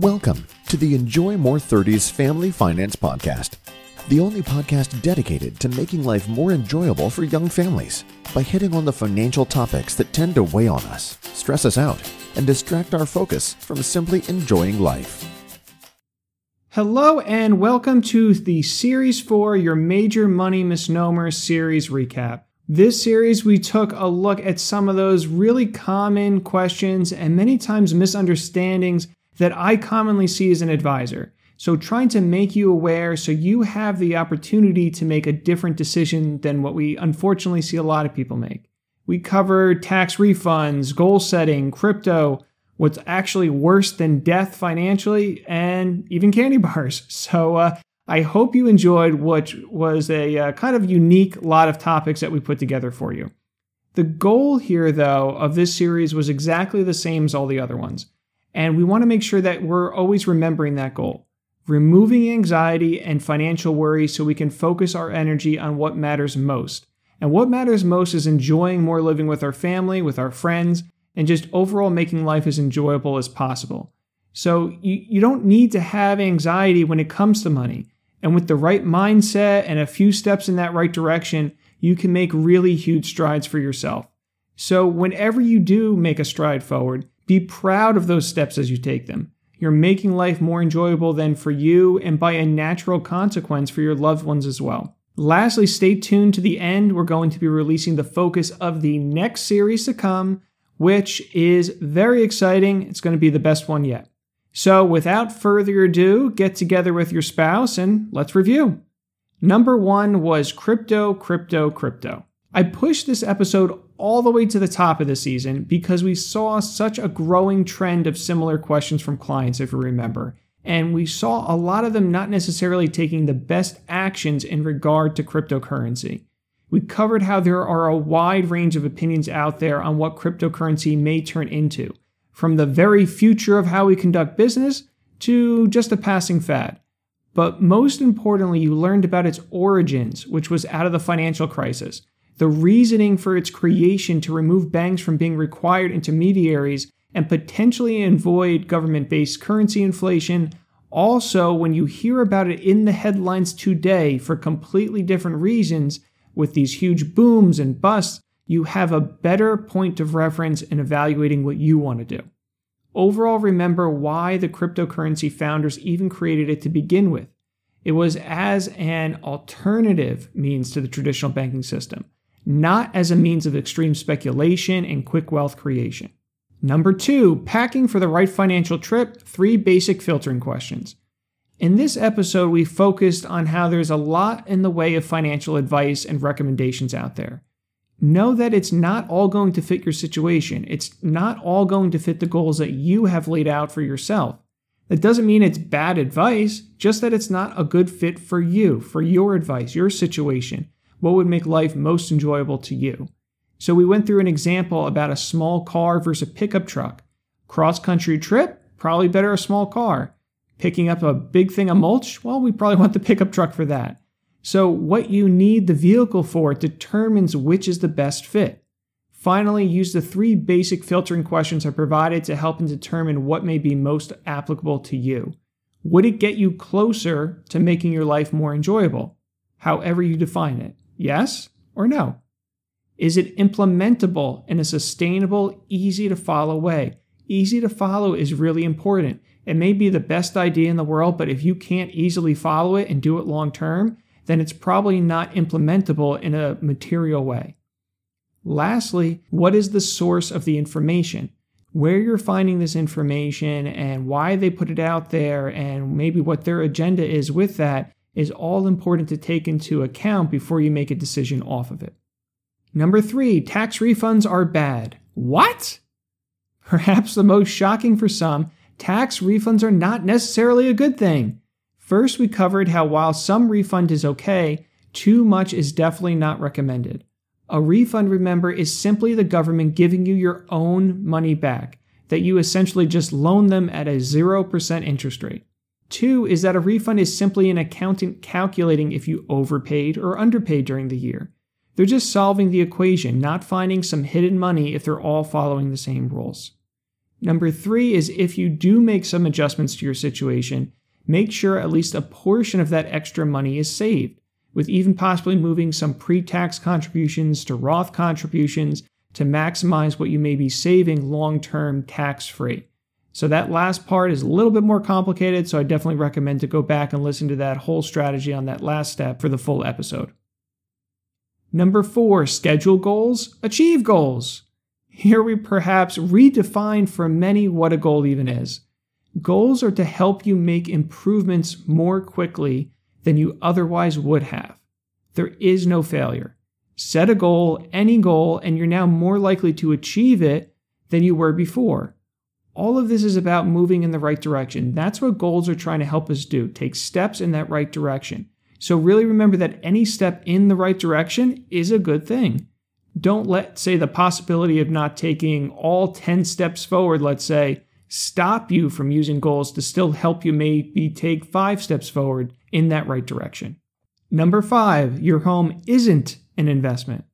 Welcome to the Enjoy More 30s Family Finance Podcast, the only podcast dedicated to making life more enjoyable for young families by hitting on the financial topics that tend to weigh on us, stress us out, and distract our focus from simply enjoying life. Hello, and welcome to the Series 4 Your Major Money Misnomer series recap. This series, we took a look at some of those really common questions and many times misunderstandings that I commonly see as an advisor. So, trying to make you aware so you have the opportunity to make a different decision than what we unfortunately see a lot of people make. We cover tax refunds, goal setting, crypto, what's actually worse than death financially, and even candy bars. So, uh, I hope you enjoyed what was a uh, kind of unique lot of topics that we put together for you. The goal here, though, of this series was exactly the same as all the other ones and we want to make sure that we're always remembering that goal removing anxiety and financial worry so we can focus our energy on what matters most. And what matters most is enjoying more living with our family, with our friends, and just overall making life as enjoyable as possible. So you, you don't need to have anxiety when it comes to money. And with the right mindset and a few steps in that right direction, you can make really huge strides for yourself. So whenever you do make a stride forward, be proud of those steps as you take them. You're making life more enjoyable than for you and by a natural consequence for your loved ones as well. Lastly, stay tuned to the end. We're going to be releasing the focus of the next series to come, which is very exciting. It's going to be the best one yet. So, without further ado, get together with your spouse and let's review. Number one was crypto, crypto, crypto. I pushed this episode all the way to the top of the season because we saw such a growing trend of similar questions from clients, if you remember. And we saw a lot of them not necessarily taking the best actions in regard to cryptocurrency. We covered how there are a wide range of opinions out there on what cryptocurrency may turn into, from the very future of how we conduct business to just a passing fad. But most importantly, you learned about its origins, which was out of the financial crisis the reasoning for its creation to remove banks from being required intermediaries and potentially avoid government based currency inflation. Also, when you hear about it in the headlines today for completely different reasons, with these huge booms and busts, you have a better point of reference in evaluating what you want to do. Overall, remember why the cryptocurrency founders even created it to begin with. It was as an alternative means to the traditional banking system not as a means of extreme speculation and quick wealth creation. Number two, packing for the right financial trip, three basic filtering questions. In this episode, we focused on how there's a lot in the way of financial advice and recommendations out there. Know that it's not all going to fit your situation. It's not all going to fit the goals that you have laid out for yourself. That doesn't mean it's bad advice, just that it's not a good fit for you, for your advice, your situation, what would make life most enjoyable to you. So we went through an example about a small car versus a pickup truck. Cross country trip, probably better a small car. Picking up a big thing of mulch, well, we probably want the pickup truck for that. So, what you need the vehicle for determines which is the best fit. Finally, use the three basic filtering questions I provided to help and determine what may be most applicable to you. Would it get you closer to making your life more enjoyable? However, you define it. Yes or no? Is it implementable in a sustainable, easy to follow way? Easy to follow is really important. It may be the best idea in the world, but if you can't easily follow it and do it long term, then it's probably not implementable in a material way. Lastly, what is the source of the information? Where you're finding this information and why they put it out there, and maybe what their agenda is with that is all important to take into account before you make a decision off of it. Number three, tax refunds are bad. What? Perhaps the most shocking for some, tax refunds are not necessarily a good thing. First, we covered how while some refund is okay, too much is definitely not recommended. A refund, remember, is simply the government giving you your own money back, that you essentially just loan them at a 0% interest rate. Two is that a refund is simply an accountant calculating if you overpaid or underpaid during the year. They're just solving the equation, not finding some hidden money if they're all following the same rules. Number three is if you do make some adjustments to your situation, make sure at least a portion of that extra money is saved, with even possibly moving some pre tax contributions to Roth contributions to maximize what you may be saving long term tax free. So, that last part is a little bit more complicated, so I definitely recommend to go back and listen to that whole strategy on that last step for the full episode. Number four, schedule goals, achieve goals. Here we perhaps redefine for many what a goal even is. Goals are to help you make improvements more quickly than you otherwise would have. There is no failure. Set a goal, any goal, and you're now more likely to achieve it than you were before. All of this is about moving in the right direction. That's what goals are trying to help us do take steps in that right direction. So, really remember that any step in the right direction is a good thing. Don't let, say, the possibility of not taking all 10 steps forward, let's say, stop you from using goals to still help you maybe take five steps forward in that right direction. Number five, your home isn't an investment.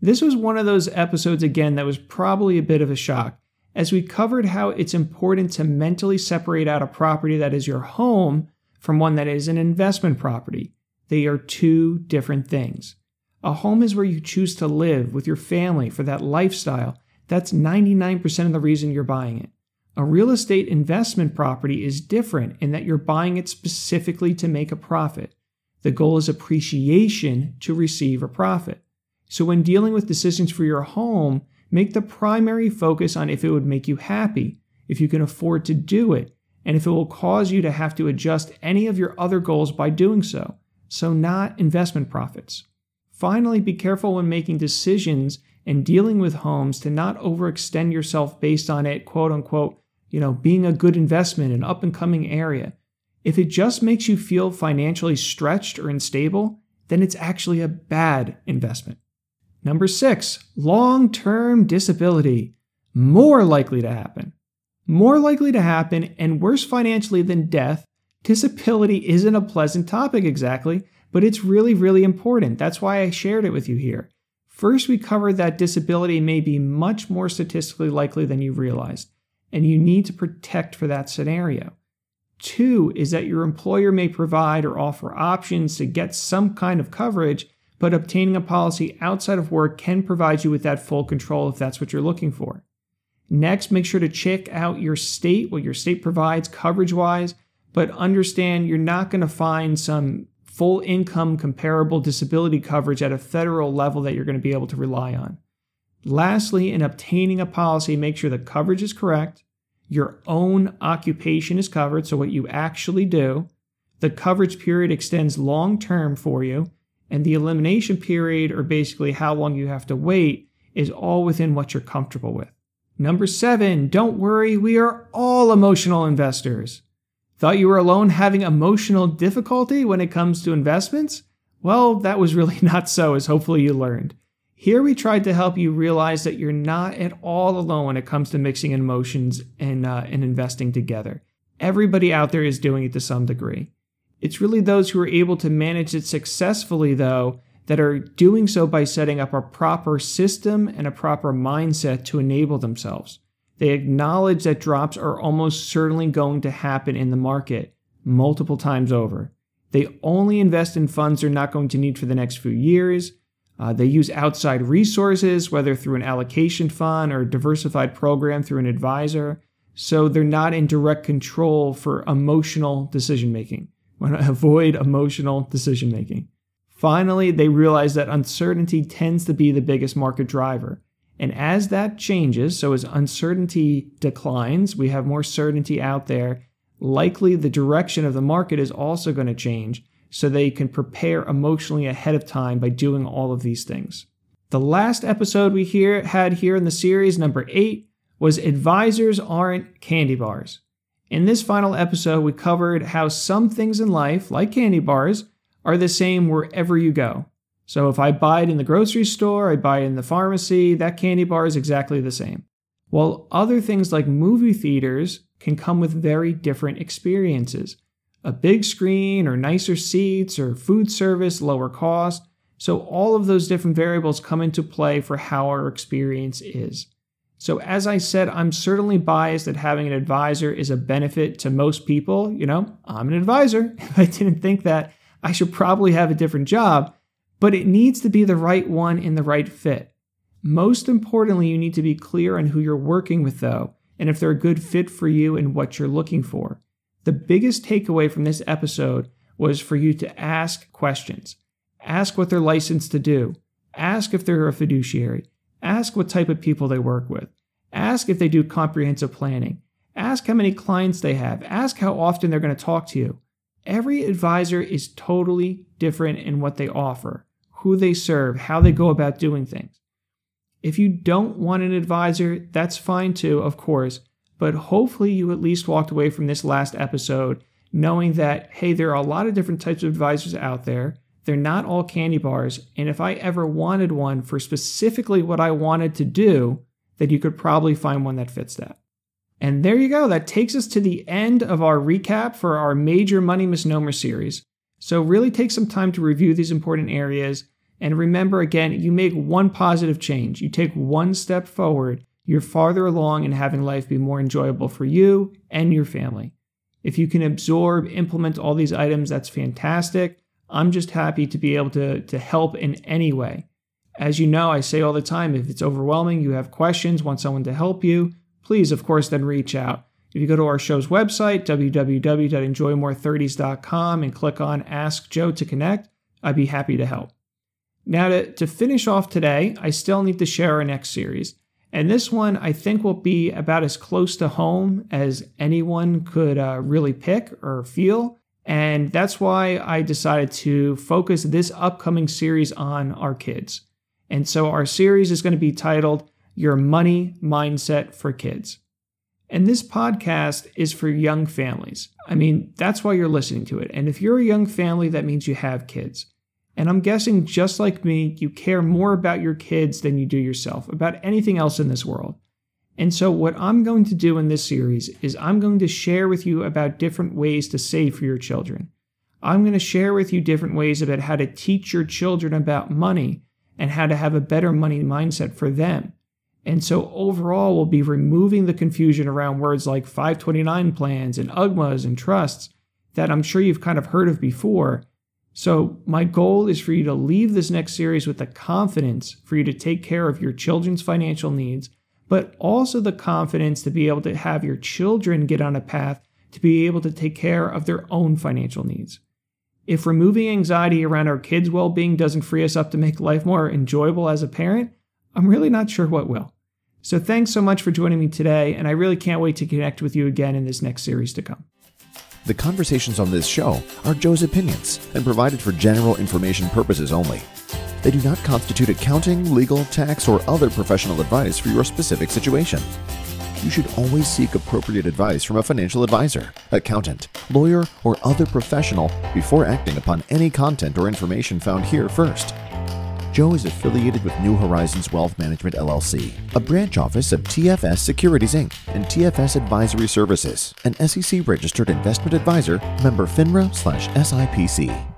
This was one of those episodes, again, that was probably a bit of a shock, as we covered how it's important to mentally separate out a property that is your home from one that is an investment property. They are two different things. A home is where you choose to live with your family for that lifestyle. That's 99% of the reason you're buying it. A real estate investment property is different in that you're buying it specifically to make a profit. The goal is appreciation to receive a profit. So, when dealing with decisions for your home, make the primary focus on if it would make you happy, if you can afford to do it, and if it will cause you to have to adjust any of your other goals by doing so. So, not investment profits. Finally, be careful when making decisions and dealing with homes to not overextend yourself based on it, quote unquote, you know, being a good investment, an up and coming area. If it just makes you feel financially stretched or unstable, then it's actually a bad investment. Number six, long term disability. More likely to happen. More likely to happen and worse financially than death, disability isn't a pleasant topic exactly, but it's really, really important. That's why I shared it with you here. First, we covered that disability may be much more statistically likely than you realized, and you need to protect for that scenario. Two is that your employer may provide or offer options to get some kind of coverage, but obtaining a policy outside of work can provide you with that full control if that's what you're looking for. Next, make sure to check out your state, what your state provides coverage wise, but understand you're not going to find some full income comparable disability coverage at a federal level that you're going to be able to rely on. Lastly, in obtaining a policy, make sure the coverage is correct, your own occupation is covered, so what you actually do. The coverage period extends long term for you, and the elimination period, or basically how long you have to wait, is all within what you're comfortable with. Number seven, don't worry, we are all emotional investors. Thought you were alone having emotional difficulty when it comes to investments? Well, that was really not so, as hopefully you learned. Here we tried to help you realize that you're not at all alone when it comes to mixing emotions and, uh, and investing together. Everybody out there is doing it to some degree. It's really those who are able to manage it successfully, though, that are doing so by setting up a proper system and a proper mindset to enable themselves. They acknowledge that drops are almost certainly going to happen in the market multiple times over. They only invest in funds they're not going to need for the next few years. Uh, they use outside resources, whether through an allocation fund or a diversified program through an advisor. So they're not in direct control for emotional decision making. Want to avoid emotional decision making. Finally, they realize that uncertainty tends to be the biggest market driver. And as that changes, so as uncertainty declines, we have more certainty out there, likely the direction of the market is also going to change so they can prepare emotionally ahead of time by doing all of these things. The last episode we here had here in the series, number eight, was Advisors Aren't Candy Bars. In this final episode, we covered how some things in life, like candy bars, are the same wherever you go. So if I buy it in the grocery store, I buy it in the pharmacy, that candy bar is exactly the same. While other things like movie theaters can come with very different experiences a big screen or nicer seats or food service, lower cost. So all of those different variables come into play for how our experience is. So, as I said, I'm certainly biased that having an advisor is a benefit to most people. You know, I'm an advisor. If I didn't think that, I should probably have a different job, but it needs to be the right one in the right fit. Most importantly, you need to be clear on who you're working with, though, and if they're a good fit for you and what you're looking for. The biggest takeaway from this episode was for you to ask questions. Ask what they're licensed to do. Ask if they're a fiduciary. Ask what type of people they work with. Ask if they do comprehensive planning. Ask how many clients they have. Ask how often they're going to talk to you. Every advisor is totally different in what they offer, who they serve, how they go about doing things. If you don't want an advisor, that's fine too, of course, but hopefully you at least walked away from this last episode knowing that, hey, there are a lot of different types of advisors out there. They're not all candy bars. And if I ever wanted one for specifically what I wanted to do, then you could probably find one that fits that. And there you go. That takes us to the end of our recap for our major money misnomer series. So, really take some time to review these important areas. And remember again, you make one positive change, you take one step forward, you're farther along in having life be more enjoyable for you and your family. If you can absorb, implement all these items, that's fantastic. I'm just happy to be able to, to help in any way. As you know, I say all the time if it's overwhelming, you have questions, want someone to help you, please, of course, then reach out. If you go to our show's website, www.enjoymore30s.com, and click on Ask Joe to connect, I'd be happy to help. Now, to, to finish off today, I still need to share our next series. And this one I think will be about as close to home as anyone could uh, really pick or feel. And that's why I decided to focus this upcoming series on our kids. And so our series is going to be titled Your Money Mindset for Kids. And this podcast is for young families. I mean, that's why you're listening to it. And if you're a young family, that means you have kids. And I'm guessing, just like me, you care more about your kids than you do yourself, about anything else in this world. And so, what I'm going to do in this series is I'm going to share with you about different ways to save for your children. I'm going to share with you different ways about how to teach your children about money and how to have a better money mindset for them. And so, overall, we'll be removing the confusion around words like 529 plans and UGMAs and trusts that I'm sure you've kind of heard of before. So, my goal is for you to leave this next series with the confidence for you to take care of your children's financial needs but also the confidence to be able to have your children get on a path to be able to take care of their own financial needs. If removing anxiety around our kids' well being doesn't free us up to make life more enjoyable as a parent, I'm really not sure what will. So thanks so much for joining me today, and I really can't wait to connect with you again in this next series to come. The conversations on this show are Joe's opinions and provided for general information purposes only. They do not constitute accounting, legal, tax, or other professional advice for your specific situation. You should always seek appropriate advice from a financial advisor, accountant, lawyer, or other professional before acting upon any content or information found here first. Joe is affiliated with New Horizons Wealth Management LLC, a branch office of TFS Securities Inc. and TFS Advisory Services, an SEC registered investment advisor, member FINRA/SIPC.